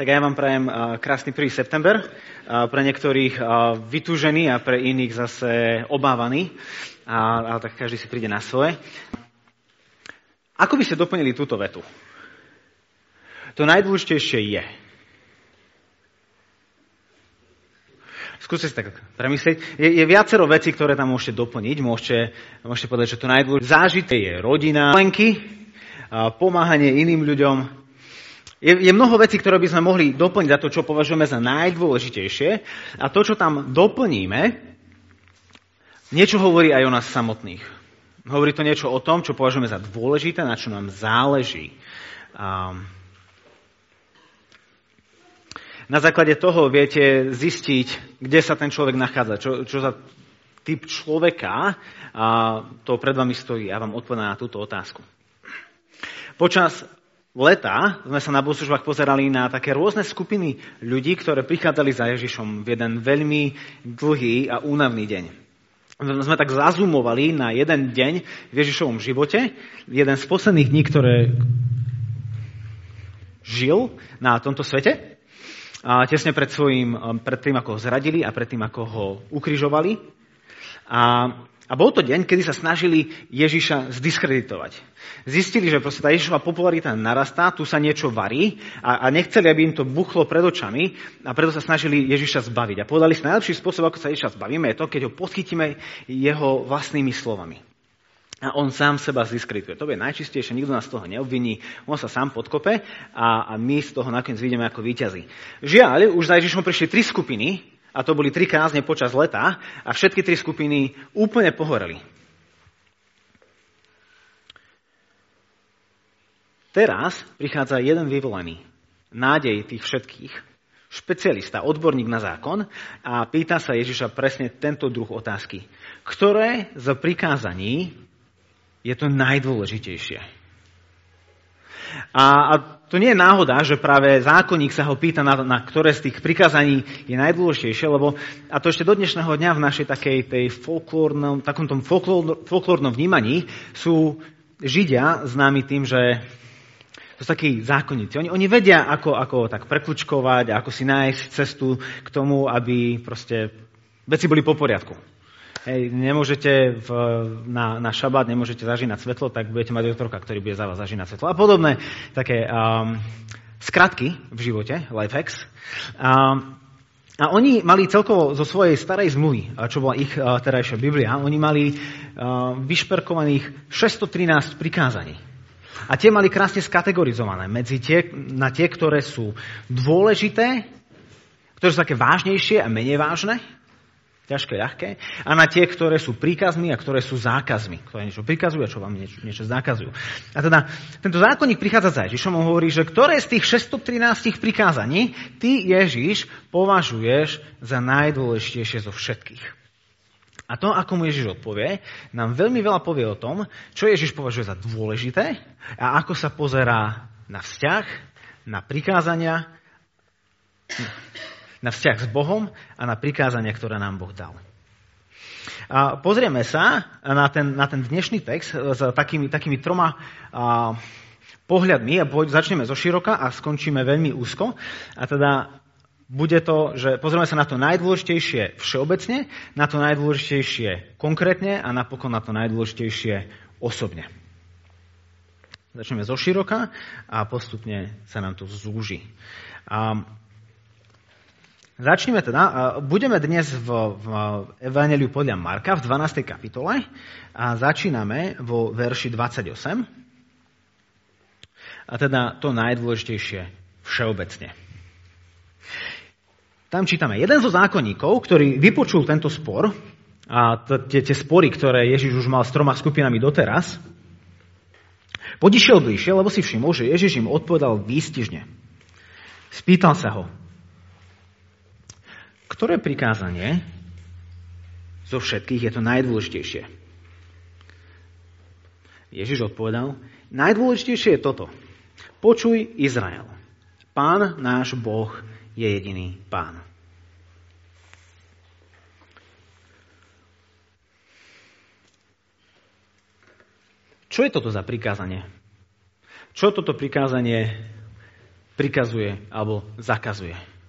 Tak ja vám prajem krásny 1. september. Pre niektorých vytúžený a pre iných zase obávaný. A, tak každý si príde na svoje. Ako by ste doplnili túto vetu? To najdôležitejšie je. Skúste si tak premyslieť. Je, je viacero vecí, ktoré tam môžete doplniť. Môžete, môžete povedať, že to najdôležitejšie zážité je rodina, lenky, pomáhanie iným ľuďom, je, je mnoho vecí, ktoré by sme mohli doplniť za to, čo považujeme za najdôležitejšie. A to, čo tam doplníme, niečo hovorí aj o nás samotných. Hovorí to niečo o tom, čo považujeme za dôležité, na čo nám záleží. Um, na základe toho viete zistiť, kde sa ten človek nachádza, čo, čo za typ človeka a to pred vami stojí. Ja vám odpovedám na túto otázku. Počas leta sme sa na bohoslužbách pozerali na také rôzne skupiny ľudí, ktoré prichádzali za Ježišom v jeden veľmi dlhý a únavný deň. Sme tak zazumovali na jeden deň v Ježišovom živote, jeden z posledných dní, ktoré žil na tomto svete, a tesne pred, svojím, pred tým, ako ho zradili a pred tým, ako ho ukrižovali. A a bol to deň, kedy sa snažili Ježiša zdiskreditovať. Zistili, že proste tá Ježišova popularita narastá, tu sa niečo varí a, a nechceli, aby im to buchlo pred očami a preto sa snažili Ježiša zbaviť. A povedali si, najlepší spôsob, ako sa Ježiša zbavíme, je to, keď ho podchytíme jeho vlastnými slovami. A on sám seba zdiskredituje. To je najčistejšie, nikto nás z toho neobviní, on sa sám podkope a, a my z toho nakoniec vidíme ako víťazí. Žiaľ, už za Ježišom prišli tri skupiny, a to boli tri kázne počas leta a všetky tri skupiny úplne pohoreli. Teraz prichádza jeden vyvolený, nádej tých všetkých, špecialista, odborník na zákon a pýta sa Ježiša presne tento druh otázky. Ktoré z prikázaní je to najdôležitejšie? A, a to nie je náhoda, že práve zákonník sa ho pýta, na, na ktoré z tých prikázaní je najdôležitejšie, lebo a to ešte do dnešného dňa v našej takej tej folklórnom, takom tom folklór, folklórnom vnímaní sú Židia známi tým, že to sú takí zákonníci. Oni, oni vedia, ako, ako tak prekľučkovať, ako si nájsť cestu k tomu, aby proste veci boli po poriadku. Hej, nemôžete v, na, na šabát, nemôžete zažínať svetlo, tak budete mať doktorka, ktorý bude za vás zažínať svetlo. A podobné také um, skratky v živote, life hacks. Um, a oni mali celkovo zo svojej starej zmluvy, čo bola ich uh, terajšia Biblia, oni mali uh, vyšperkovaných 613 prikázaní. A tie mali krásne skategorizované medzi tie, na tie, ktoré sú dôležité, ktoré sú také vážnejšie a menej vážne, ťažké, ľahké, a na tie, ktoré sú príkazmi a ktoré sú zákazmi, ktoré niečo prikazujú a čo vám niečo, niečo zakazujú. A teda tento zákonník prichádza za Ježišom a hovorí, že ktoré z tých 613 prikázaní ty, Ježiš, považuješ za najdôležitejšie zo všetkých. A to, ako mu Ježiš odpovie, nám veľmi veľa povie o tom, čo Ježiš považuje za dôležité a ako sa pozerá na vzťah, na prikázania, na vzťah s Bohom a na prikázania, ktoré nám Boh dal. A pozrieme sa na ten, na ten dnešný text s takými, takými troma a, pohľadmi a začneme zo široka a skončíme veľmi úzko. A teda bude to, že pozrieme sa na to najdôležitejšie všeobecne, na to najdôležitejšie konkrétne a napokon na to najdôležitejšie osobne. Začneme zo široka a postupne sa nám to zúži. A Začneme teda. Budeme dnes v, v Evangeliu podľa Marka v 12. kapitole a začíname vo verši 28. A teda to najdôležitejšie všeobecne. Tam čítame, jeden zo zákonníkov, ktorý vypočul tento spor, a tie, spory, ktoré Ježiš už mal s troma skupinami doteraz, podišiel bližšie, lebo si všimol, že Ježiš im odpovedal výstižne. Spýtal sa ho, ktoré prikázanie zo všetkých je to najdôležitejšie? Ježiš odpovedal, najdôležitejšie je toto. Počuj Izrael. Pán náš Boh je jediný pán. Čo je toto za prikázanie? Čo toto prikázanie prikazuje alebo zakazuje.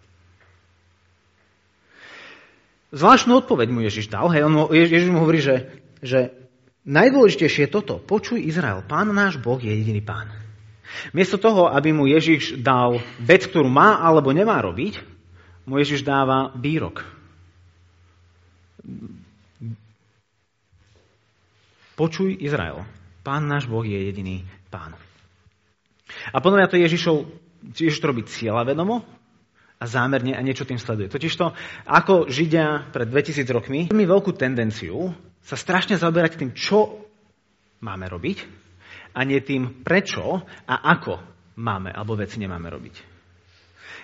Zvláštnu odpoveď mu Ježiš dal. Hej, on mu, Ježiš mu hovorí, že, že najdôležitejšie je toto. Počuj Izrael, pán náš Boh je jediný pán. Miesto toho, aby mu Ježiš dal vec, ktorú má alebo nemá robiť, mu Ježiš dáva výrok. Počuj Izrael, pán náš Boh je jediný pán. A podľa mňa to Ježišov, Ježiš to robí cieľa vedomo, a zámerne a niečo tým sleduje. Totižto, ako Židia pred 2000 rokmi, mi veľkú tendenciu sa strašne zaoberať tým, čo máme robiť a nie tým, prečo a ako máme alebo veci nemáme robiť.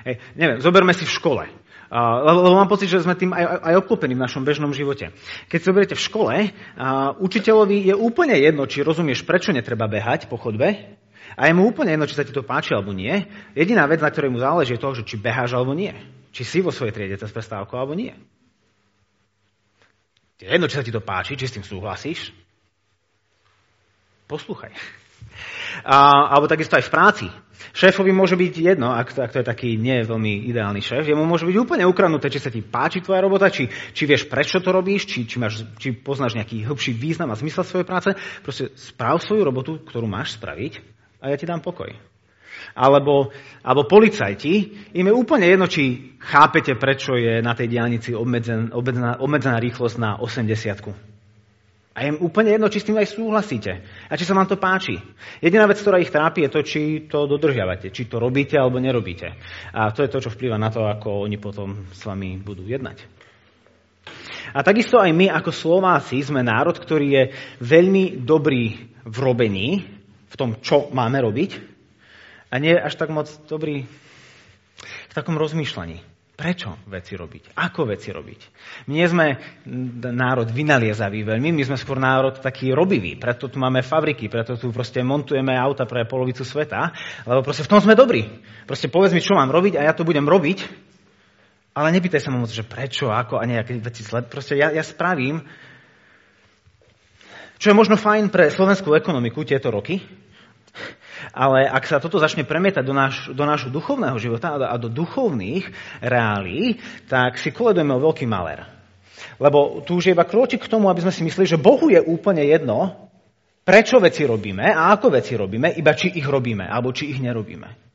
Hej, neviem, zoberme si v škole. Uh, lebo mám pocit, že sme tým aj, aj obklopení v našom bežnom živote. Keď si zoberiete v škole, uh, učiteľovi je úplne jedno, či rozumieš, prečo netreba behať po chodbe, a je mu úplne jedno, či sa ti to páči alebo nie. Jediná vec, na ktorej mu záleží, je to, že či beháš alebo nie. Či si vo svojej triede cez prestávku alebo nie. Je jedno, či sa ti to páči, či s tým súhlasíš. Poslúchaj. A, alebo takisto aj v práci. Šéfovi môže byť jedno, ak to, ak to je taký nie veľmi ideálny šéf, jemu môže byť úplne ukradnuté, či sa ti páči tvoja robota, či, či vieš, prečo to robíš, či, či, máš, či poznáš nejaký hĺbší význam a zmysel svojej práce. Proste správ svoju robotu, ktorú máš spraviť a ja ti dám pokoj. Alebo, alebo policajti, im je úplne jedno, či chápete, prečo je na tej diálnici obmedzen, obmedzená, obmedzená rýchlosť na 80. A je úplne jedno, či s tým aj súhlasíte. A či sa vám to páči. Jediná vec, ktorá ich trápi, je to, či to dodržiavate. Či to robíte, alebo nerobíte. A to je to, čo vplýva na to, ako oni potom s vami budú jednať. A takisto aj my, ako Slováci, sme národ, ktorý je veľmi dobrý v robení, v tom, čo máme robiť a nie až tak moc dobrý v takom rozmýšľaní. Prečo veci robiť? Ako veci robiť? My nie sme národ vynaliezavý veľmi, my sme skôr národ taký robivý. Preto tu máme fabriky, preto tu proste montujeme auta pre polovicu sveta, lebo proste v tom sme dobrí. Proste povedz mi, čo mám robiť a ja to budem robiť, ale nepýtaj sa ma moc, že prečo, ako a nejaké veci sled. Proste ja, ja spravím, čo je možno fajn pre slovenskú ekonomiku tieto roky, ale ak sa toto začne premietať do, náš, do nášho duchovného života a do duchovných reálí, tak si koledujeme o veľký maler. Lebo tu už je iba krôčik k tomu, aby sme si mysleli, že Bohu je úplne jedno, prečo veci robíme a ako veci robíme, iba či ich robíme, alebo či ich nerobíme.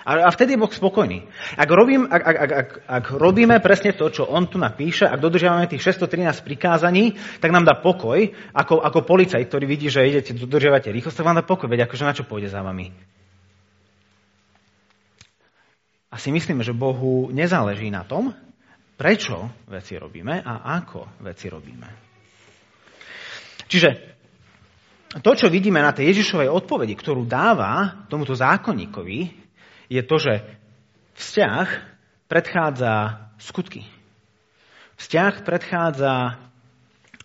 A, a vtedy je Boh spokojný. Ak, robím, ak, ak, ak, ak, ak robíme presne to, čo on tu napíše, ak dodržiavame tých 613 prikázaní, tak nám dá pokoj, ako, ako policajt, ktorý vidí, že idete, dodržiavate rýchlosť, tak vám dá pokoj, veď akože na čo pôjde za vami. A si myslíme, že Bohu nezáleží na tom, prečo veci robíme a ako veci robíme. Čiže to, čo vidíme na tej Ježišovej odpovedi, ktorú dáva tomuto zákonníkovi, je to, že vzťah predchádza skutky. Vzťah predchádza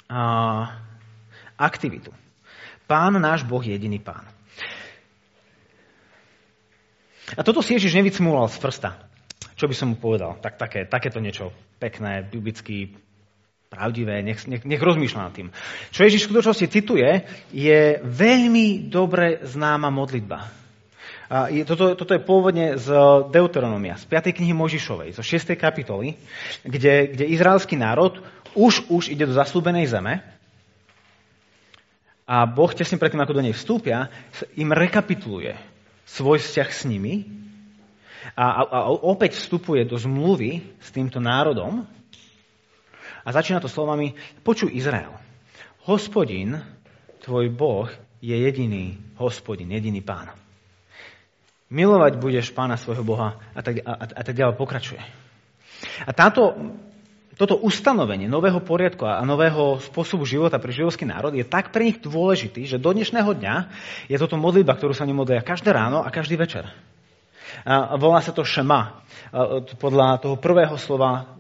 a, aktivitu. Pán náš Boh je jediný pán. A toto si Ježiš nevycmúval z prsta. Čo by som mu povedal? Tak, také, takéto niečo pekné, biblicky pravdivé, nech, nech, nech rozmýšľa nad tým. Čo Ježiš v skutočnosti cituje, je veľmi dobre známa modlitba. Toto, toto je pôvodne z Deuteronomia, z 5. knihy Možišovej, zo 6. kapitoly, kde, kde izraelský národ už, už ide do zaslúbenej zeme a Boh tesne predtým, ako do nej vstúpia, im rekapituluje svoj vzťah s nimi a, a, a opäť vstupuje do zmluvy s týmto národom a začína to slovami Počuj Izrael, hospodin, tvoj Boh, je jediný hospodin, jediný pán. Milovať budeš pána svojho Boha a tak, a, a tak ďalej pokračuje. A táto, toto ustanovenie nového poriadku a nového spôsobu života pre židovský národ je tak pre nich dôležitý, že do dnešného dňa je toto modlitba, ktorú sa oni každé ráno a každý večer. A volá sa to Šema. Podľa toho prvého slova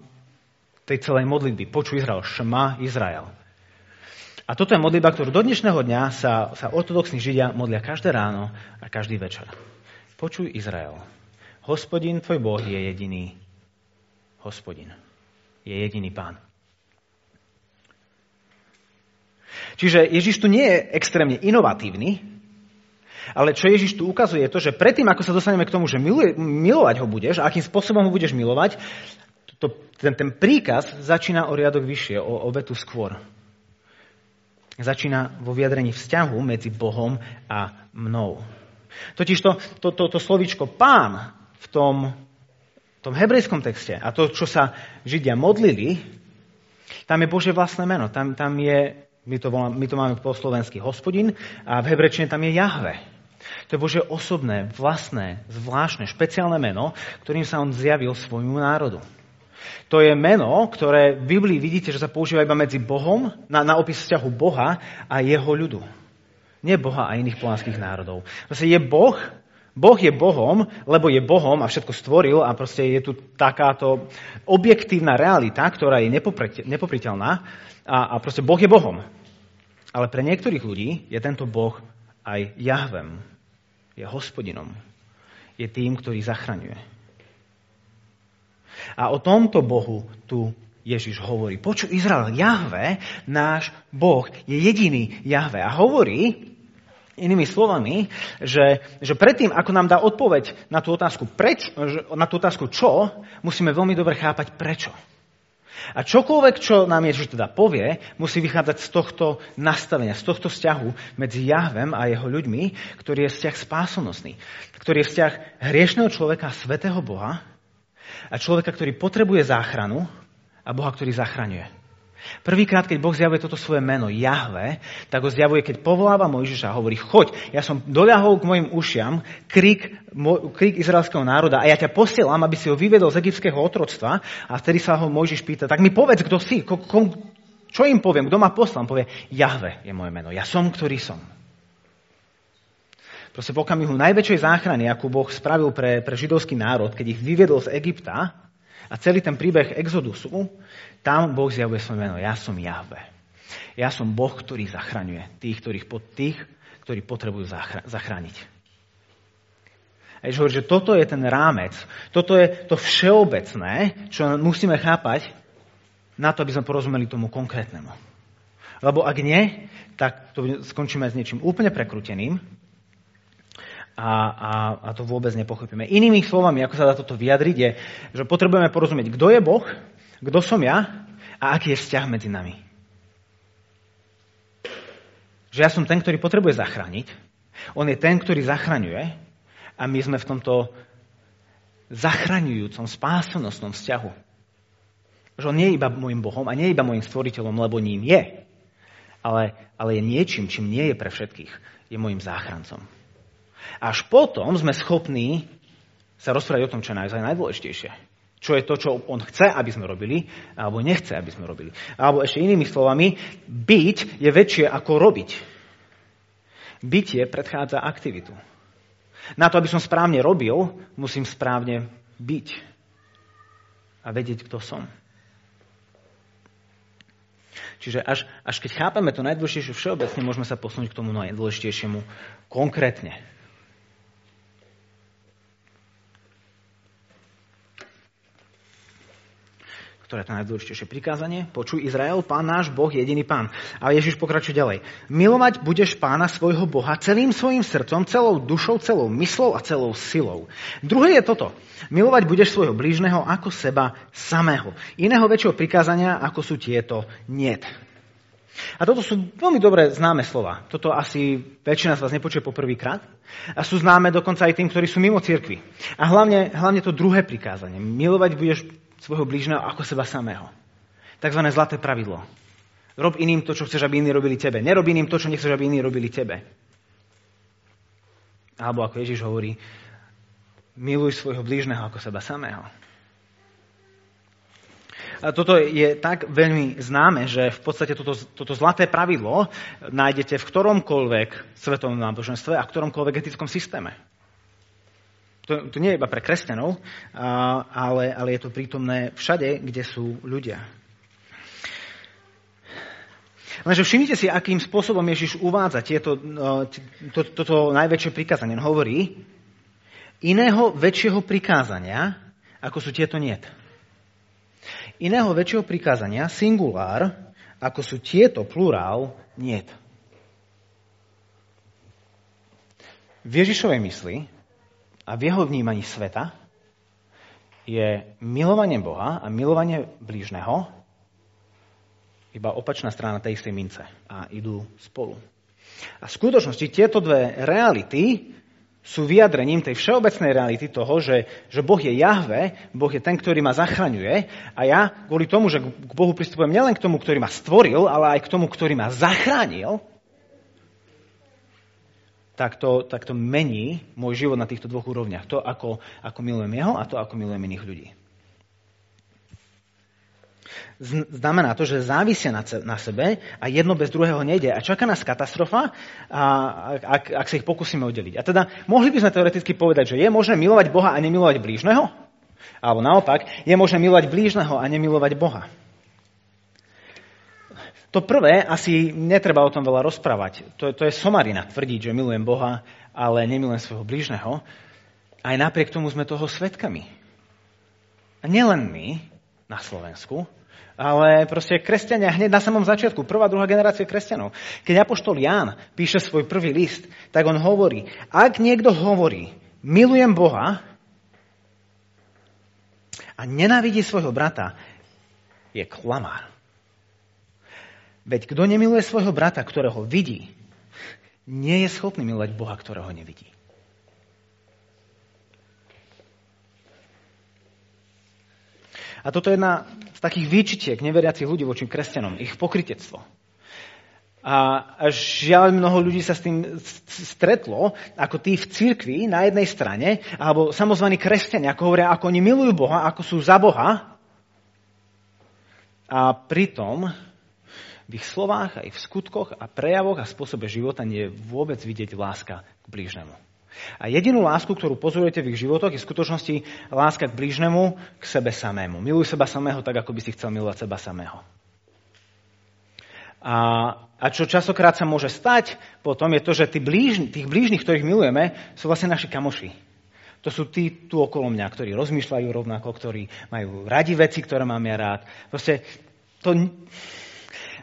tej celej modlitby. Počuj Izrael. Šema Izrael. A toto je modlitba, ktorú do dnešného dňa sa, sa ortodoxní židia modlia každé ráno a každý večer. Počuj Izrael. Hospodin tvoj Boh je jediný hospodin. Je jediný pán. Čiže Ježiš tu nie je extrémne inovatívny, Ale čo Ježiš tu ukazuje, je to, že predtým, ako sa dostaneme k tomu, že miluje, milovať ho budeš a akým spôsobom ho budeš milovať, to, ten, ten príkaz začína o riadok vyššie, o, o vetu skôr. Začína vo vyjadrení vzťahu medzi Bohom a mnou. Totiž to, to, to, to slovíčko pán v tom, v tom hebrejskom texte a to, čo sa Židia modlili, tam je Bože vlastné meno. Tam, tam je, my to, volá, my to máme po slovensky hospodin a v hebrečine tam je Jahve. To je Bože osobné, vlastné, zvláštne, špeciálne meno, ktorým sa on zjavil svojmu národu. To je meno, ktoré v Biblii vidíte, že sa používa iba medzi Bohom, na, na opis vzťahu Boha a jeho ľudu. Nie Boha a iných polanských národov. Proste je Boh, Boh je Bohom, lebo je Bohom a všetko stvoril a proste je tu takáto objektívna realita, ktorá je nepopriteľná a, a proste Boh je Bohom. Ale pre niektorých ľudí je tento Boh aj Jahvem. Je hospodinom. Je tým, ktorý zachraňuje. A o tomto Bohu tu Ježiš hovorí. Poču Izrael, Jahve, náš Boh, je jediný Jahve. A hovorí, Inými slovami, že, že predtým, ako nám dá odpoveď na tú otázku, preč, na tú otázku čo, musíme veľmi dobre chápať prečo. A čokoľvek, čo nám Ježiš teda povie, musí vychádzať z tohto nastavenia, z tohto vzťahu medzi Jahvem a jeho ľuďmi, ktorý je vzťah spásonosný, ktorý je vzťah hriešného človeka, svetého Boha a človeka, ktorý potrebuje záchranu a Boha, ktorý zachraňuje. Prvýkrát, keď Boh zjavuje toto svoje meno, Jahve, tak ho zjavuje, keď povoláva Mojžiša a hovorí, choď, ja som doľahol k mojim ušiam, krik, krik izraelského národa a ja ťa posielam, aby si ho vyvedol z egyptského otroctva a vtedy sa ho Mojžiš pýta, tak mi povedz, kto si, ko, ko, čo im poviem, kto ma poslal? Povie, Jahve je moje meno, ja som, ktorý som. Proste v okamihu najväčšej záchrany, akú Boh spravil pre, pre židovský národ, keď ich vyvedol z Egypta a celý ten príbeh Exodusu, tam Boh zjavuje svoje meno. Ja som Jahve. Ja som Boh, ktorý zachraňuje tých, ktorých, tých ktorí potrebujú zachrániť. A hovorí, že toto je ten rámec, toto je to všeobecné, čo musíme chápať na to, aby sme porozumeli tomu konkrétnemu. Lebo ak nie, tak to skončíme s niečím úplne prekruteným a, a, a to vôbec nepochopíme. Inými slovami, ako sa dá toto vyjadriť, je, že potrebujeme porozumieť, kto je Boh, kto som ja a aký je vzťah medzi nami. Že ja som ten, ktorý potrebuje zachrániť, on je ten, ktorý zachraňuje a my sme v tomto zachraňujúcom, spásonosnom vzťahu. Že on nie je iba môjim Bohom a nie je iba môjim stvoriteľom, lebo ním je, ale, ale je niečím, čím nie je pre všetkých. Je môjim záchrancom. Až potom sme schopní sa rozprávať o tom, čo je naozaj najdôležitejšie. Čo je to, čo on chce, aby sme robili, alebo nechce, aby sme robili. Alebo ešte inými slovami, byť je väčšie ako robiť. Bytie predchádza aktivitu. Na to, aby som správne robil, musím správne byť. A vedieť, kto som. Čiže až, až keď chápeme to najdôležitejšie všeobecne, môžeme sa posunúť k tomu najdôležitejšiemu konkrétne. Ktoré je to najdôležitejšie prikázanie. Počuj Izrael, pán náš Boh, jediný pán. A Ježiš pokračuje ďalej. Milovať budeš pána svojho Boha celým svojim srdcom, celou dušou, celou myslou a celou silou. Druhé je toto. Milovať budeš svojho blížneho ako seba samého. Iného väčšieho prikázania, ako sú tieto, niet. A toto sú veľmi dobre známe slova. Toto asi väčšina z vás nepočuje poprvýkrát. A sú známe dokonca aj tým, ktorí sú mimo cirkvi. A hlavne, hlavne to druhé prikázanie. Milovať budeš svojho blížneho ako seba samého. Takzvané zlaté pravidlo. Rob iným to, čo chceš, aby iní robili tebe. Nerob iným to, čo nechceš, aby iní robili tebe. Alebo ako Ježiš hovorí, miluj svojho blížneho ako seba samého. A toto je tak veľmi známe, že v podstate toto, toto zlaté pravidlo nájdete v ktoromkoľvek svetovom náboženstve a v ktoromkoľvek etickom systéme. To, to nie je iba pre kresťanov, ale, ale je to prítomné všade, kde sú ľudia. Lenže všimnite si, akým spôsobom Ježiš uvádza tieto, no, to, toto najväčšie prikázanie. On hovorí, iného väčšieho prikázania, ako sú tieto niet. Iného väčšieho prikázania, singulár, ako sú tieto, plurál, niet. v Ježišovej mysli a v jeho vnímaní sveta je milovanie Boha a milovanie blížneho iba opačná strana tej istej mince a idú spolu. A v skutočnosti tieto dve reality sú vyjadrením tej všeobecnej reality toho, že, že Boh je Jahve, Boh je ten, ktorý ma zachraňuje a ja kvôli tomu, že k Bohu pristupujem nielen k tomu, ktorý ma stvoril, ale aj k tomu, ktorý ma zachránil, tak to, tak to mení môj život na týchto dvoch úrovniach. To, ako, ako milujem jeho a to, ako milujem iných ľudí. Znamená to, že závisia na sebe a jedno bez druhého nejde. A čaká nás katastrofa, ak, ak sa ich pokúsime oddeliť. A teda mohli by sme teoreticky povedať, že je možné milovať Boha a nemilovať blížneho? Alebo naopak, je možné milovať blížneho a nemilovať Boha. To prvé, asi netreba o tom veľa rozprávať. To, to je somarina tvrdiť, že milujem Boha, ale nemilujem svojho blížneho. Aj napriek tomu sme toho svetkami. A nielen my na Slovensku, ale proste kresťania hneď na samom začiatku, prvá, druhá generácia kresťanov. Keď Apoštol Ján píše svoj prvý list, tak on hovorí, ak niekto hovorí, milujem Boha a nenávidí svojho brata, je klamár. Veď kto nemiluje svojho brata, ktorého vidí, nie je schopný milovať Boha, ktorého nevidí. A toto je jedna z takých výčitiek neveriacich ľudí voči kresťanom, ich pokritectvo. A, žiaľ, mnoho ľudí sa s tým stretlo, ako tí v cirkvi na jednej strane, alebo samozvaní kresťania, ako hovoria, ako oni milujú Boha, ako sú za Boha. A pritom v ich slovách, aj v skutkoch a prejavoch a spôsobe života nie je vôbec vidieť láska k blížnemu. A jedinú lásku, ktorú pozorujete v ich životoch, je v skutočnosti láska k blížnemu, k sebe samému. Miluj seba samého tak, ako by si chcel milovať seba samého. A, a čo časokrát sa môže stať potom je to, že tí blížni, tých blížnych, ktorých milujeme, sú vlastne naši kamoši. To sú tí tu okolo mňa, ktorí rozmýšľajú rovnako, ktorí majú radi veci, ktoré mám ja rád. Proste to,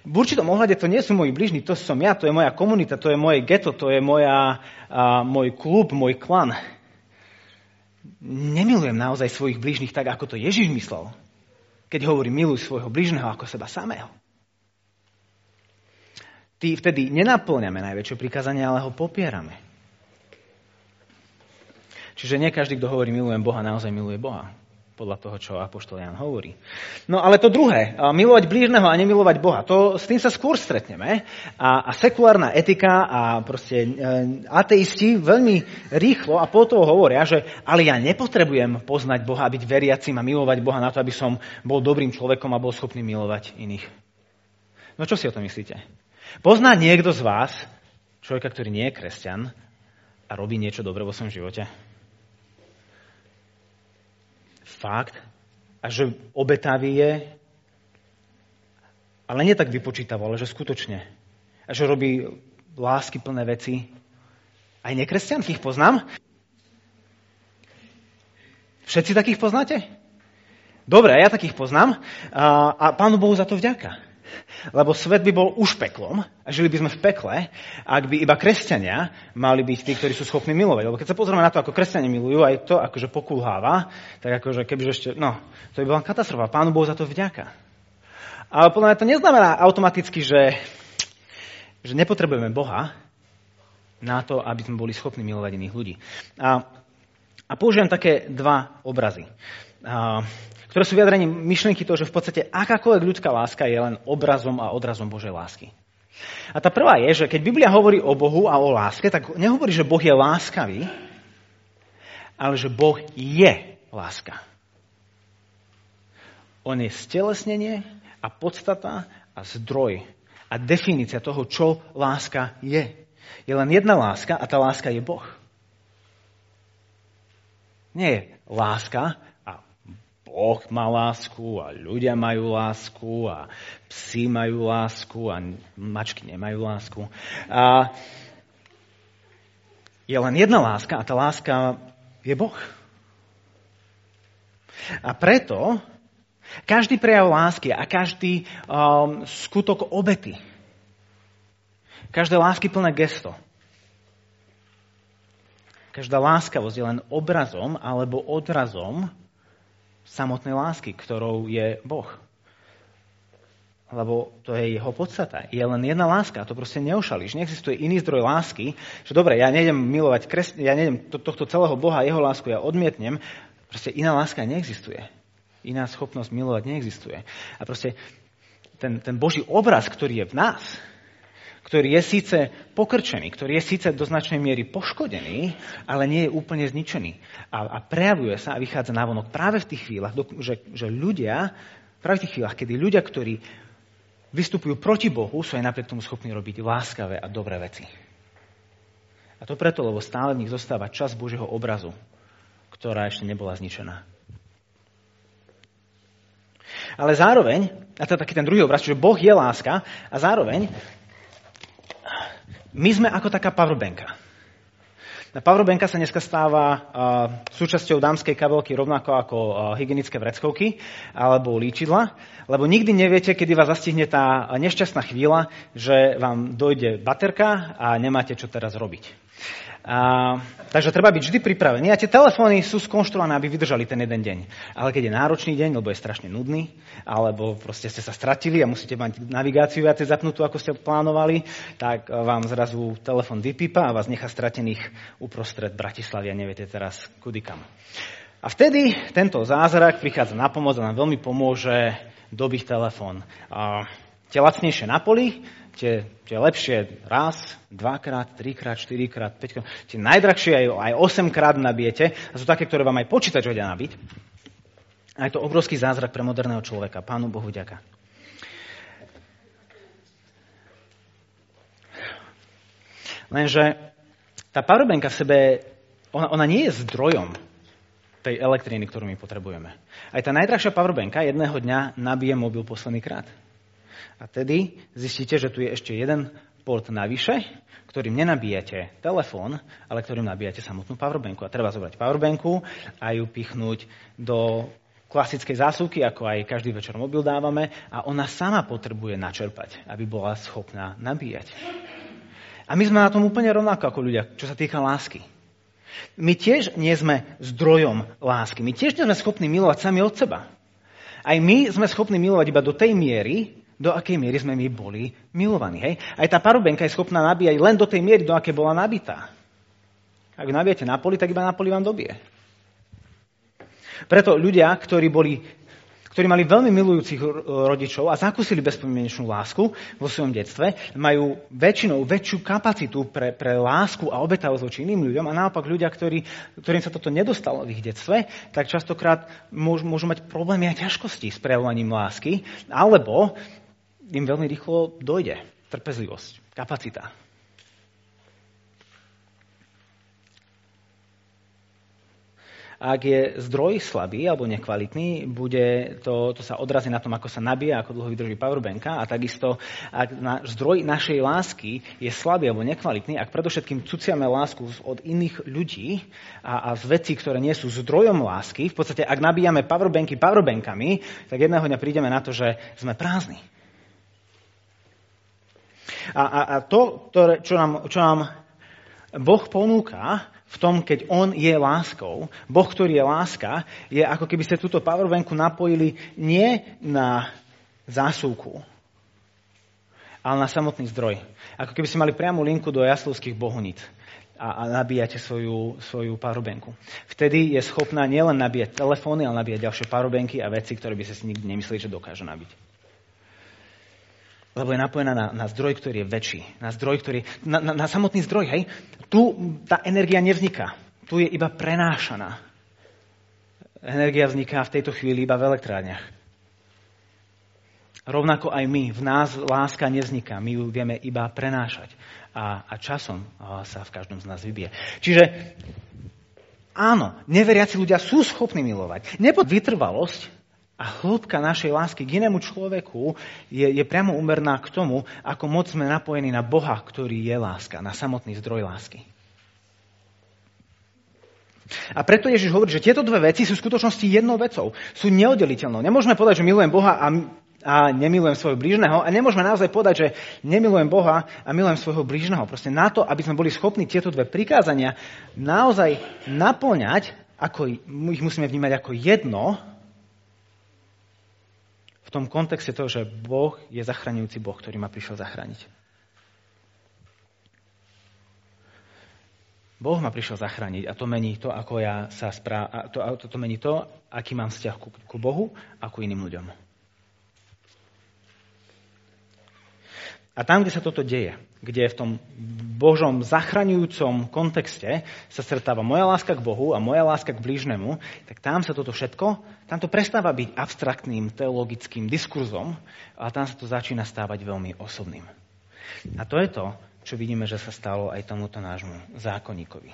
v určitom ohľade to nie sú moji bližní, to som ja, to je moja komunita, to je moje geto, to je moja, a, môj klub, môj klan. Nemilujem naozaj svojich bližných tak, ako to Ježiš myslel, keď hovorí miluj svojho bližného ako seba samého. Tý vtedy nenaplňame najväčšie prikázanie, ale ho popierame. Čiže nie každý, kto hovorí milujem Boha, naozaj miluje Boha podľa toho, čo Apoštol Jan hovorí. No ale to druhé, milovať blížneho a nemilovať Boha, to, s tým sa skôr stretneme a, a sekulárna etika a proste e, ateisti veľmi rýchlo a po toho hovoria, že ale ja nepotrebujem poznať Boha, byť veriacim a milovať Boha na to, aby som bol dobrým človekom a bol schopný milovať iných. No čo si o to myslíte? Pozná niekto z vás človeka, ktorý nie je kresťan a robí niečo dobré vo svojom živote? Fakt a že obetavý je, ale nie tak vypočítavo, ale že skutočne. A že robí lásky plné veci. Aj nekresťanky ich poznám. Všetci takých poznáte? Dobre, ja takých poznám. A, a Pánu Bohu za to vďaka. Lebo svet by bol už peklom a žili by sme v pekle, ak by iba kresťania mali byť tí, ktorí sú schopní milovať. Lebo keď sa pozrieme na to, ako kresťania milujú, aj to akože pokulháva, tak akože kebyže ešte, no, to by bola katastrofa. Pánu Bohu za to vďaka. Ale podľa mňa to neznamená automaticky, že, že nepotrebujeme Boha na to, aby sme boli schopní milovať iných ľudí. A, a použijem také dva obrazy. A, ktoré sú vyjadrením myšlienky toho, že v podstate akákoľvek ľudská láska je len obrazom a odrazom Božej lásky. A tá prvá je, že keď Biblia hovorí o Bohu a o láske, tak nehovorí, že Boh je láskavý, ale že Boh je láska. On je stelesnenie a podstata a zdroj a definícia toho, čo láska je. Je len jedna láska a tá láska je Boh. Nie je láska Boh má lásku a ľudia majú lásku a psi majú lásku a mačky nemajú lásku. A je len jedna láska a tá láska je Boh. A preto každý prejav lásky a každý um, skutok obety, každé lásky plné gesto Každá láskavosť je len obrazom alebo odrazom samotnej lásky, ktorou je Boh. Lebo to je jeho podstata. Je len jedna láska, to proste neušalíš. Neexistuje iný zdroj lásky, že dobre, ja nejdem milovať kres... ja nejdem to, tohto celého Boha, jeho lásku ja odmietnem. Proste iná láska neexistuje. Iná schopnosť milovať neexistuje. A proste ten, ten Boží obraz, ktorý je v nás, ktorý je síce pokrčený, ktorý je síce do značnej miery poškodený, ale nie je úplne zničený. A, a prejavuje sa a vychádza na vonok práve v tých chvíľach, že, že ľudia, práve v tých chvíľach, kedy ľudia, ktorí vystupujú proti Bohu, sú aj napriek tomu schopní robiť láskavé a dobré veci. A to preto, lebo stále v nich zostáva čas Božieho obrazu, ktorá ešte nebola zničená. Ale zároveň, a to je taký ten druhý obraz, že Boh je láska a zároveň my sme ako taká powerbanka. Na powerbanka sa dneska stáva uh, súčasťou dámskej kabelky rovnako ako uh, hygienické vreckovky alebo líčidla, lebo nikdy neviete, kedy vás zastihne tá nešťastná chvíľa, že vám dojde baterka a nemáte čo teraz robiť. A, takže treba byť vždy pripravený. A tie telefóny sú skonštruované, aby vydržali ten jeden deň. Ale keď je náročný deň, lebo je strašne nudný, alebo proste ste sa stratili a musíte mať navigáciu viacej zapnutú, ako ste plánovali, tak vám zrazu telefón vypípa a vás nechá stratených uprostred Bratislavy a neviete teraz kudy kam. A vtedy tento zázrak prichádza na pomoc a nám veľmi pomôže dobiť telefón. Tie lacnejšie na poli, tie, tie lepšie raz, dvakrát, trikrát, štyrikrát, päťkrát, tie najdrahšie aj, aj osemkrát nabijete a sú také, ktoré vám aj počítač vedia nabiť. A je to obrovský zázrak pre moderného človeka. Pánu Bohu ďaká. Lenže tá powerbanka v sebe, ona, ona nie je zdrojom tej elektriny, ktorú my potrebujeme. Aj tá najdrahšia powerbanka jedného dňa nabije mobil posledný krát. A tedy zistíte, že tu je ešte jeden port navyše, ktorým nenabíjate telefón, ale ktorým nabíjate samotnú powerbanku. A treba zobrať powerbanku a ju pichnúť do klasickej zásuvky, ako aj každý večer mobil dávame, a ona sama potrebuje načerpať, aby bola schopná nabíjať. A my sme na tom úplne rovnako ako ľudia, čo sa týka lásky. My tiež nie sme zdrojom lásky. My tiež nie sme schopní milovať sami od seba. Aj my sme schopní milovať iba do tej miery, do akej miery sme my boli milovaní. Hej? Aj tá parobenka je schopná nabíjať len do tej miery, do akej bola nabitá. Ak ju nabijete na poli, tak iba na poli vám dobije. Preto ľudia, ktorí boli ktorí mali veľmi milujúcich rodičov a zakúsili bezpomienečnú lásku vo svojom detstve, majú väčšinou väčšiu kapacitu pre, pre lásku a obetavosť voči iným ľuďom a naopak ľudia, ktorí, ktorým sa toto nedostalo v ich detstve, tak častokrát môžu, môžu mať problémy a ťažkosti s prejavovaním lásky, alebo im veľmi rýchlo dojde trpezlivosť, kapacita. Ak je zdroj slabý alebo nekvalitný, bude to, to sa odrazí na tom, ako sa nabíja, ako dlho vydrží powerbanka a takisto, ak na, zdroj našej lásky je slabý alebo nekvalitný, ak predovšetkým cuciame lásku od iných ľudí a, a z vecí, ktoré nie sú zdrojom lásky, v podstate ak nabíjame powerbanky powerbankami, tak jedného dňa prídeme na to, že sme prázdni. A, a, a to, to čo, nám, čo nám Boh ponúka v tom, keď On je láskou, Boh, ktorý je láska, je ako keby ste túto powerbanku napojili nie na zásuvku, ale na samotný zdroj. Ako keby ste mali priamu linku do jaslovských bohunic a, a nabíjate svoju, svoju powerbanku. Vtedy je schopná nielen nabíjať telefóny, ale nabíjať ďalšie powerbanky a veci, ktoré by ste si nikdy nemysleli, že dokáže nabiť lebo je napojená na, na zdroj, ktorý je väčší. Na zdroj, ktorý... Na, na, na samotný zdroj, hej? Tu tá energia nevzniká. Tu je iba prenášaná. Energia vzniká v tejto chvíli iba v elektrárniach. Rovnako aj my, v nás láska nevzniká, my ju vieme iba prenášať. A, a časom sa v každom z nás vybije. Čiže áno, neveriaci ľudia sú schopní milovať. Nebo vytrvalosť a hĺbka našej lásky k inému človeku je, je priamo umerná k tomu, ako moc sme napojení na Boha, ktorý je láska, na samotný zdroj lásky. A preto Ježiš hovorí, že tieto dve veci sú v skutočnosti jednou vecou. Sú neoddeliteľnou. Nemôžeme povedať, že milujem Boha a a nemilujem svojho blížneho. A nemôžeme naozaj povedať, že nemilujem Boha a milujem svojho blížneho. Proste na to, aby sme boli schopní tieto dve prikázania naozaj naplňať, ako ich musíme vnímať ako jedno, v tom kontexte toho, že Boh je zachraňujúci Boh, ktorý ma prišiel zachrániť. Boh ma prišiel zachrániť a to mení to, ako ja sa správ... To, to, to mení to, aký mám vzťah ku, ku Bohu a ku iným ľuďom. A tam, kde sa toto deje, kde v tom Božom zachraňujúcom kontexte sa stretáva moja láska k Bohu a moja láska k blížnemu, tak tam sa toto všetko, tam to prestáva byť abstraktným teologickým diskurzom, a tam sa to začína stávať veľmi osobným. A to je to, čo vidíme, že sa stalo aj tomuto nášmu zákonníkovi.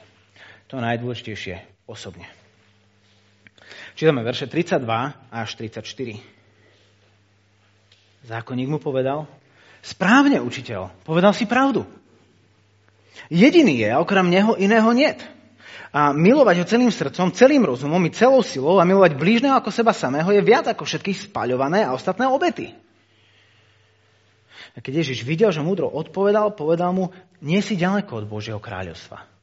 To najdôležitejšie osobne. Čítame verše 32 až 34. Zákonník mu povedal, správne, učiteľ, povedal si pravdu. Jediný je, a okrem neho iného niet. A milovať ho celým srdcom, celým rozumom i celou silou a milovať blížneho ako seba samého je viac ako všetkých spaľované a ostatné obety. A keď Ježiš videl, že múdro odpovedal, povedal mu, nie si ďaleko od Božieho kráľovstva.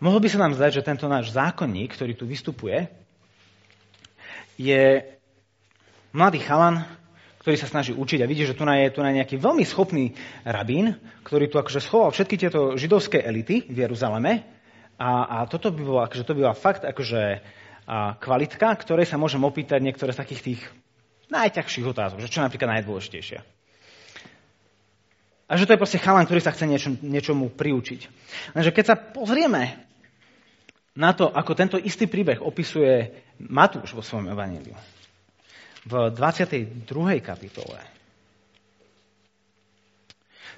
Mohlo by sa nám zdať, že tento náš zákonník, ktorý tu vystupuje, je mladý chalan, ktorý sa snaží učiť a vidí, že tu je tu nejaký veľmi schopný rabín, ktorý tu akože schoval všetky tieto židovské elity v Jeruzaleme a, a toto by bola, akože to by bola fakt akože a kvalitka, ktorej sa môžem opýtať niektoré z takých tých najťažších otázok, že čo je napríklad najdôležitejšie. A že to je proste chalan, ktorý sa chce niečo, niečomu priučiť. Lenže keď sa pozrieme na to, ako tento istý príbeh opisuje Matúš vo svojom evaníliu, v 22. kapitole,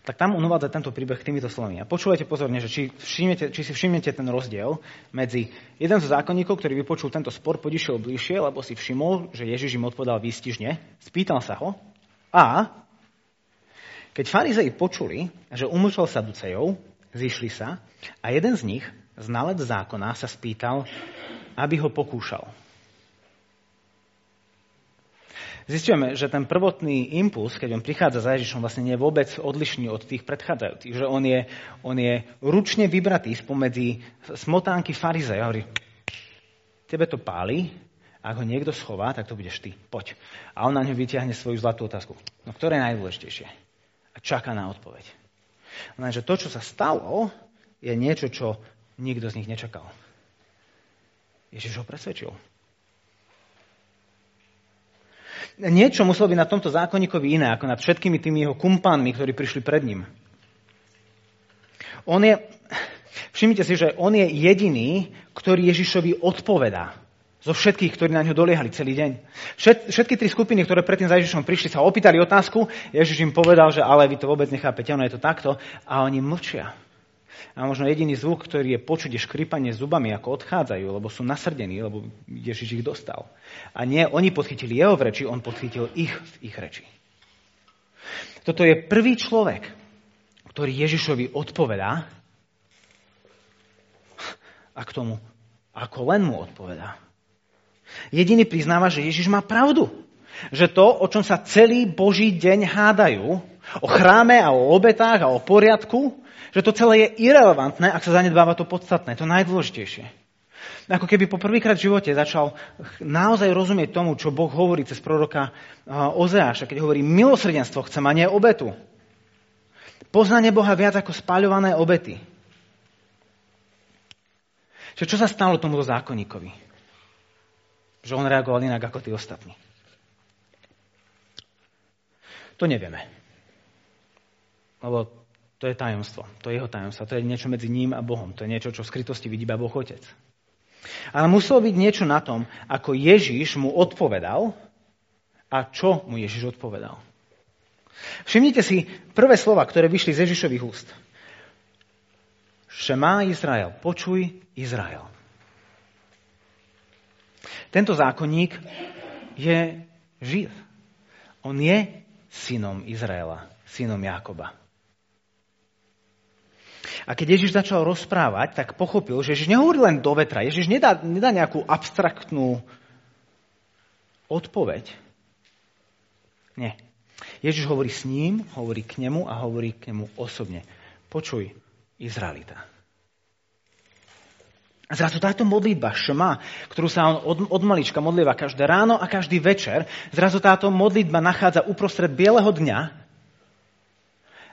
tak tam on uvádza tento príbeh týmito slovami. A počúvajte pozorne, že či, všimnete, či si všimnete ten rozdiel medzi jeden zo zákonníkov, ktorý vypočul tento spor, podišiel bližšie, lebo si všimol, že Ježiš im odpovedal výstižne, spýtal sa ho a keď farizei počuli, že umlčal sa Ducejov, zišli sa a jeden z nich, znalec zákona, sa spýtal, aby ho pokúšal. Zistujeme, že ten prvotný impuls, keď on prichádza za Ježišom, vlastne nie je vôbec odlišný od tých predchádzajúcich. Že on je, on je ručne vybratý spomedzi smotánky farizeja. Hovorí, tebe to páli, ak ho niekto schová, tak to budeš ty. Poď. A on na ňu vyťahne svoju zlatú otázku. No ktoré je najdôležitejšie? A čaká na odpoveď. Lenže to, čo sa stalo, je niečo, čo nikto z nich nečakal. Ježiš ho presvedčil. niečo muselo byť na tomto zákonníkovi iné, ako nad všetkými tými jeho kumpánmi, ktorí prišli pred ním. On je, všimnite si, že on je jediný, ktorý Ježišovi odpovedá. Zo všetkých, ktorí na ňo doliehali celý deň. Všet, všetky tri skupiny, ktoré predtým za Ježišom prišli, sa opýtali otázku. Ježiš im povedal, že ale vy to vôbec nechápete, ono je to takto. A oni mlčia. A možno jediný zvuk, ktorý je počuť, je škripanie zubami, ako odchádzajú, lebo sú nasrdení, lebo Ježiš ich dostal. A nie oni podchytili jeho v reči, on podchytil ich v ich reči. Toto je prvý človek, ktorý Ježišovi odpovedá a k tomu, ako len mu odpovedá. Jediný priznáva, že Ježiš má pravdu. Že to, o čom sa celý Boží deň hádajú, o chráme a o obetách a o poriadku, že to celé je irrelevantné, ak sa zanedbáva to podstatné, to najdôležitejšie. Ako keby po prvýkrát v živote začal naozaj rozumieť tomu, čo Boh hovorí cez proroka Ozeáša, keď hovorí milosrdenstvo chcem a nie obetu. Poznanie Boha viac ako spáľované obety. Že čo sa stalo tomuto zákonníkovi? Že on reagoval inak ako tí ostatní. To nevieme. Lebo to je tajomstvo. To je jeho tajomstvo. To je niečo medzi ním a Bohom. To je niečo, čo v skrytosti vidí iba Boh Otec. Ale muselo byť niečo na tom, ako Ježiš mu odpovedal a čo mu Ježiš odpovedal. Všimnite si prvé slova, ktoré vyšli z Ježišových úst. Šemá Izrael, počuj Izrael. Tento zákonník je živ. On je synom Izraela, synom Jakoba. A keď Ježiš začal rozprávať, tak pochopil, že Ježiš nehovorí len do vetra. Ježiš nedá, nedá nejakú abstraktnú odpoveď. Nie. Ježiš hovorí s ním, hovorí k nemu a hovorí k nemu osobne. Počuj, Izraelita. A zrazu táto modlitba šma, ktorú sa on od, od malička modlieva každé ráno a každý večer, zrazu táto modlitba nachádza uprostred bieleho dňa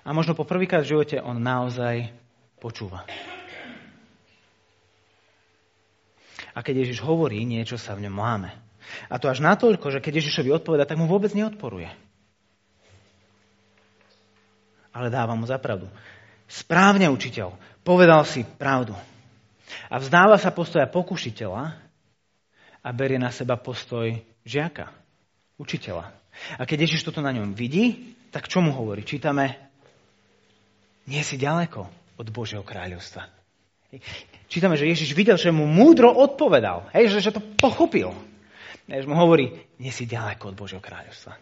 a možno po prvýkrát v živote on naozaj počúva. A keď Ježiš hovorí, niečo sa v ňom máme. A to až natoľko, že keď Ježišovi odpoveda, tak mu vôbec neodporuje. Ale dáva mu zapravdu. Správne, učiteľ, povedal si pravdu. A vzdáva sa postoja pokušiteľa a berie na seba postoj žiaka, učiteľa. A keď Ježiš toto na ňom vidí, tak čo mu hovorí? Čítame, nie si ďaleko od Božieho kráľovstva. Čítame, že Ježiš videl, že mu múdro odpovedal. Hej, že, že to pochopil. Ježiš mu hovorí, nie si ďaleko od Božieho kráľovstva.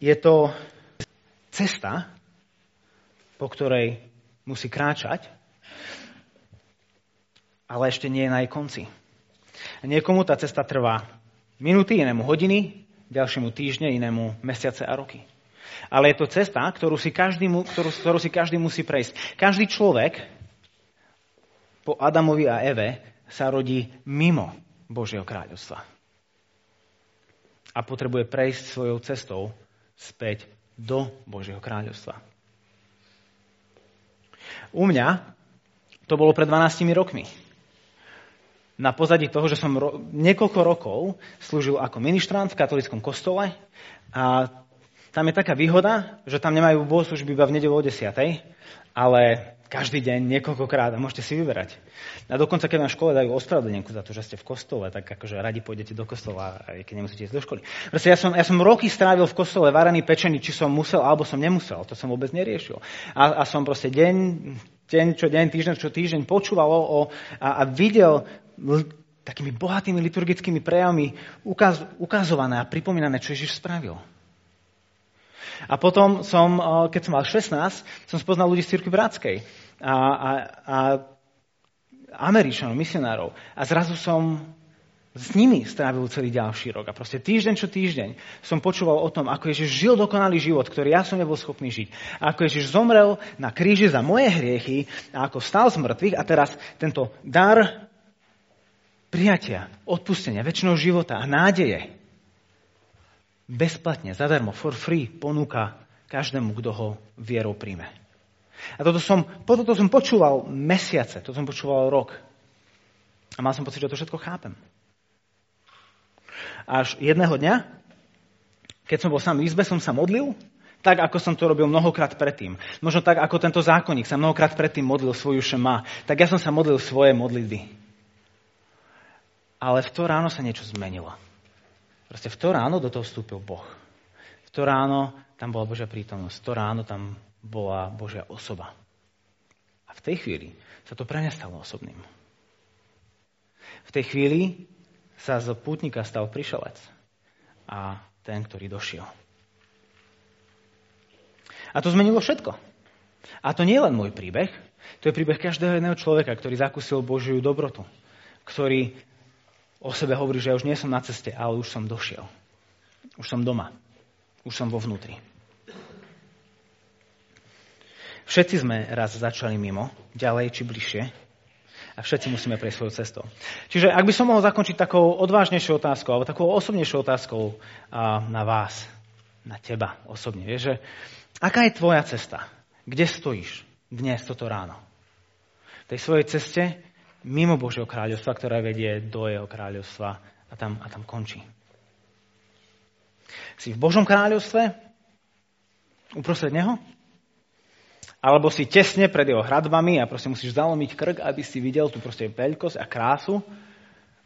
Je to cesta, po ktorej musí kráčať, ale ešte nie je na jej konci. Niekomu tá cesta trvá minúty, inému hodiny, ďalšiemu týždne, inému mesiace a roky. Ale je to cesta, ktorú si každý, ktorú, ktorú si každý musí prejsť. Každý človek po Adamovi a Eve sa rodí mimo Božieho kráľovstva. A potrebuje prejsť svojou cestou späť do Božieho kráľovstva. U mňa to bolo pred 12 rokmi na pozadí toho, že som ro- niekoľko rokov slúžil ako ministrant v katolickom kostole a tam je taká výhoda, že tam nemajú bohoslužby iba v nedelu o 10, ale každý deň, niekoľkokrát a môžete si vyberať. A dokonca, keď na škole dajú ospravedlnenku za to, že ste v kostole, tak akože radi pôjdete do kostola, aj keď nemusíte ísť do školy. Proste ja som, ja som roky strávil v kostole varený pečený, či som musel, alebo som nemusel. To som vôbec neriešil. A, a som proste deň, deň čo deň, týždeň čo týždeň počúval o, a, a videl takými bohatými liturgickými prejavmi ukaz, ukazované a pripomínané, čo Ježiš spravil. A potom som, keď som mal 16, som spoznal ľudí z Cirky Bratskej a, a, a Američanov, misionárov. A zrazu som s nimi strávil celý ďalší rok. A proste týždeň čo týždeň som počúval o tom, ako Ježiš žil dokonalý život, ktorý ja som nebol schopný žiť. A ako Ježiš zomrel na kríži za moje hriechy a ako stal z mŕtvych a teraz tento dar prijatia, odpustenia, väčšného života a nádeje bezplatne, zadarmo, for free ponúka každému, kto ho vierou príjme. A toto som, toto som počúval mesiace, toto som počúval rok. A mal som pocit, že to všetko chápem. Až jedného dňa, keď som bol sám v izbe, som sa modlil, tak ako som to robil mnohokrát predtým. Možno tak, ako tento zákonník sa mnohokrát predtým modlil svoju šema, tak ja som sa modlil svoje modlitby. Ale v to ráno sa niečo zmenilo. Proste v to ráno do toho vstúpil Boh. V to ráno tam bola Božia prítomnosť. V to ráno tam bola Božia osoba. A v tej chvíli sa to pre mňa stalo osobným. V tej chvíli sa z pútnika stal prišelec a ten, ktorý došiel. A to zmenilo všetko. A to nie je len môj príbeh, to je príbeh každého jedného človeka, ktorý zakúsil Božiu dobrotu, ktorý o sebe hovorí, že ja už nie som na ceste, ale už som došiel. Už som doma. Už som vo vnútri. Všetci sme raz začali mimo, ďalej či bližšie, a všetci musíme prejsť svojou cestou. Čiže ak by som mohol zakončiť takou odvážnejšou otázkou, alebo takou osobnejšou otázkou na vás, na teba osobne, vieš, že aká je tvoja cesta? Kde stojíš dnes, toto ráno? V tej svojej ceste mimo Božieho kráľovstva, ktoré vedie do jeho kráľovstva a tam, a tam končí. Si v Božom kráľovstve, uprostred neho, alebo si tesne pred jeho hradbami a proste musíš zalomiť krk, aby si videl tú proste veľkosť a krásu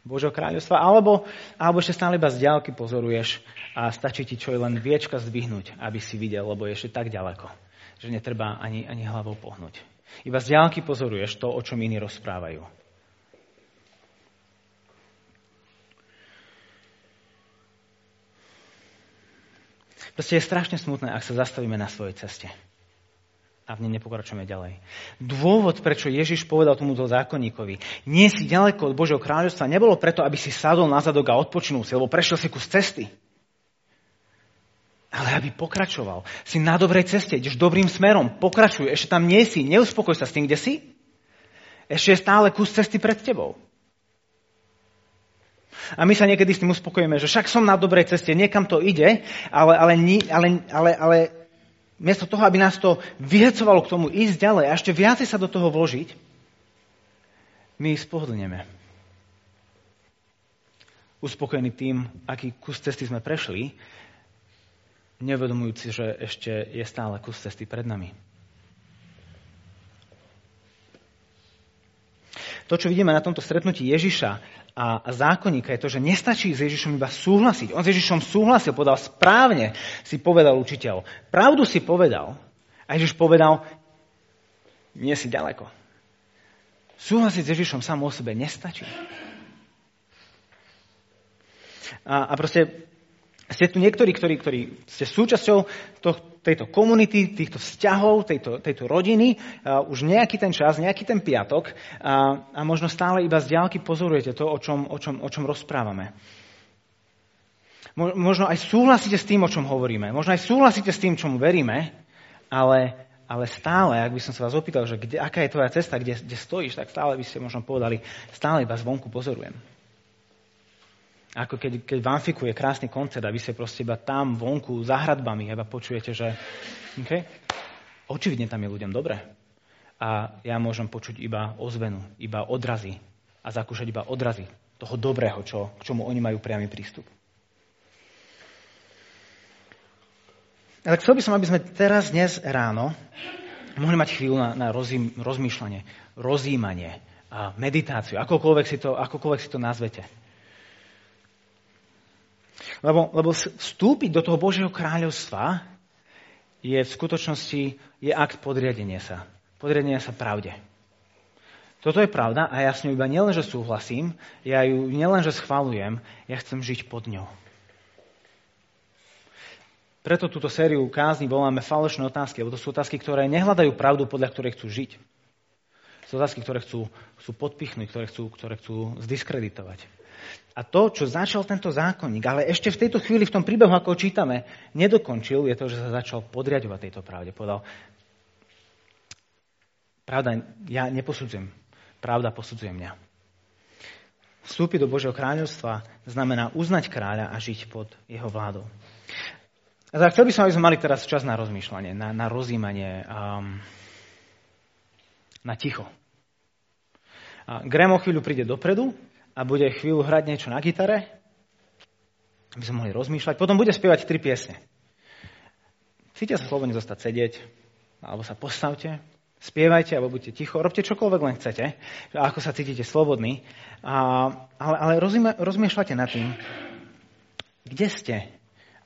Božieho kráľovstva, alebo, alebo ešte stále iba z diálky pozoruješ a stačí ti čo len viečka zdvihnúť, aby si videl, lebo je ešte tak ďaleko, že netreba ani, ani hlavou pohnúť. Iba z diálky pozoruješ to, o čom iní rozprávajú. Proste je strašne smutné, ak sa zastavíme na svojej ceste. a v nej nepokračujeme ďalej. Dôvod, prečo Ježiš povedal tomuto zákonníkovi, nie si ďaleko od Božieho kráľovstva, nebolo preto, aby si sadol na zadok a odpočinul si, lebo prešiel si kus cesty. Ale aby pokračoval. Si na dobrej ceste, ideš dobrým smerom, pokračuj, ešte tam nie si, neuspokoj sa s tým, kde si. Ešte je stále kus cesty pred tebou. A my sa niekedy s tým uspokojíme, že však som na dobrej ceste, niekam to ide, ale, ale, ale, ale, ale miesto toho, aby nás to vyhecovalo k tomu ísť ďalej a ešte viacej sa do toho vložiť, my spohodlneme. Uspokojení tým, aký kus cesty sme prešli, nevedomujúci, že ešte je stále kus cesty pred nami. To, čo vidíme na tomto stretnutí Ježiša a, zákonníka, je to, že nestačí s Ježišom iba súhlasiť. On s Ježišom súhlasil, povedal správne, si povedal učiteľ. Pravdu si povedal. A Ježiš povedal, nie si ďaleko. Súhlasiť s Ježišom sám o sebe nestačí. A, a proste ste tu niektorí, ktorí, ktorí ste súčasťou to, tejto komunity, týchto vzťahov, tejto, tejto rodiny, uh, už nejaký ten čas, nejaký ten piatok uh, a možno stále iba z diálky pozorujete to, o čom, o čom, o čom rozprávame. Mo, možno aj súhlasíte s tým, o čom hovoríme. Možno aj súhlasíte s tým, čomu veríme, ale, ale stále, ak by som sa vás opýtal, že kde, aká je tvoja cesta, kde, kde stojíš, tak stále by ste možno povedali, stále iba zvonku pozorujem. Ako keď, keď v Amfiku je krásny koncert a vy ste proste iba tam vonku za hradbami iba počujete, že okay, očividne tam je ľuďom dobre. A ja môžem počuť iba ozvenu, iba odrazy a zakúšať iba odrazy toho dobrého, čo, k čomu oni majú priamy prístup. Ale chcel by som, aby sme teraz, dnes ráno, mohli mať chvíľu na, na rozím, rozmýšľanie, rozímanie a meditáciu, akokoľvek si to, akokoľvek si to nazvete. Lebo, lebo vstúpiť do toho Božieho kráľovstva je v skutočnosti je akt podriadenia sa. Podriadenia sa pravde. Toto je pravda a ja s ňou iba nielen, že súhlasím, ja ju nielen, že schvalujem, ja chcem žiť pod ňou. Preto túto sériu kázni voláme falošné otázky, lebo to sú otázky, ktoré nehľadajú pravdu, podľa ktorej chcú žiť. Sú otázky, ktoré chcú, chcú podpichnúť, ktoré chcú, ktoré chcú zdiskreditovať. A to, čo začal tento zákonník, ale ešte v tejto chvíli, v tom príbehu, ako čítame, nedokončil, je to, že sa začal podriadovať tejto pravde. Povedal, pravda, ja neposudzujem. Pravda posudzuje mňa. Vstúpiť do Božieho kráľovstva znamená uznať kráľa a žiť pod jeho vládou. A chcel by som, aby sme mali teraz čas na rozmýšľanie, na, na rozímanie, um, na ticho. A Graham o chvíľu príde dopredu a bude chvíľu hrať niečo na gitare, aby sme mohli rozmýšľať. Potom bude spievať tri piesne. Chcete sa slobodne zostať sedieť, alebo sa postavte, spievajte, alebo buďte ticho, robte čokoľvek len chcete, ako sa cítite slobodní, a, ale, ale rozmýšľate nad tým, kde ste,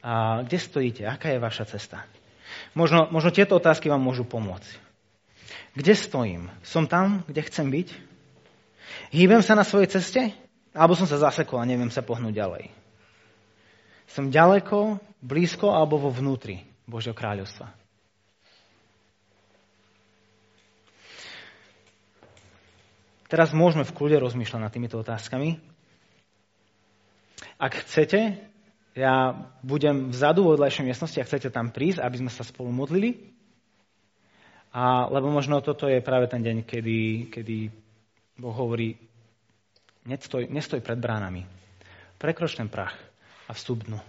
a kde stojíte, aká je vaša cesta. Možno, možno tieto otázky vám môžu pomôcť. Kde stojím? Som tam, kde chcem byť? Hýbem sa na svojej ceste? Alebo som sa zasekol a neviem sa pohnúť ďalej? Som ďaleko, blízko alebo vo vnútri Božieho kráľovstva? Teraz môžeme v kľude rozmýšľať nad týmito otázkami. Ak chcete, ja budem vzadu vo vedľajšej miestnosti a chcete tam prísť, aby sme sa spolu modlili. A, lebo možno toto je práve ten deň, kedy, kedy Boh hovorí, nestoj, nestoj pred bránami. Prekroč ten prach a vstup dnu.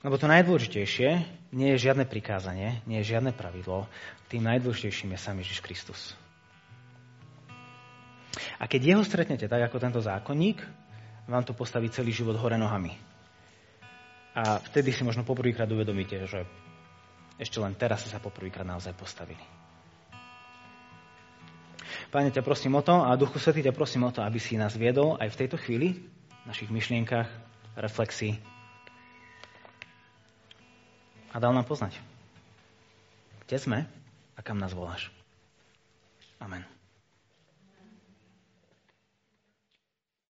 Lebo to najdôležitejšie nie je žiadne prikázanie, nie je žiadne pravidlo. Tým najdôležitejším je sám Ježiš Kristus. A keď jeho stretnete tak ako tento zákonník, vám to postaví celý život hore nohami. A vtedy si možno poprvýkrát uvedomíte, že ešte len teraz sa poprvýkrát naozaj postavili. Páne, ťa prosím o to a Duchu Svetý ťa prosím o to, aby si nás viedol aj v tejto chvíli, v našich myšlienkach, reflexii a dal nám poznať, kde sme a kam nás voláš. Amen.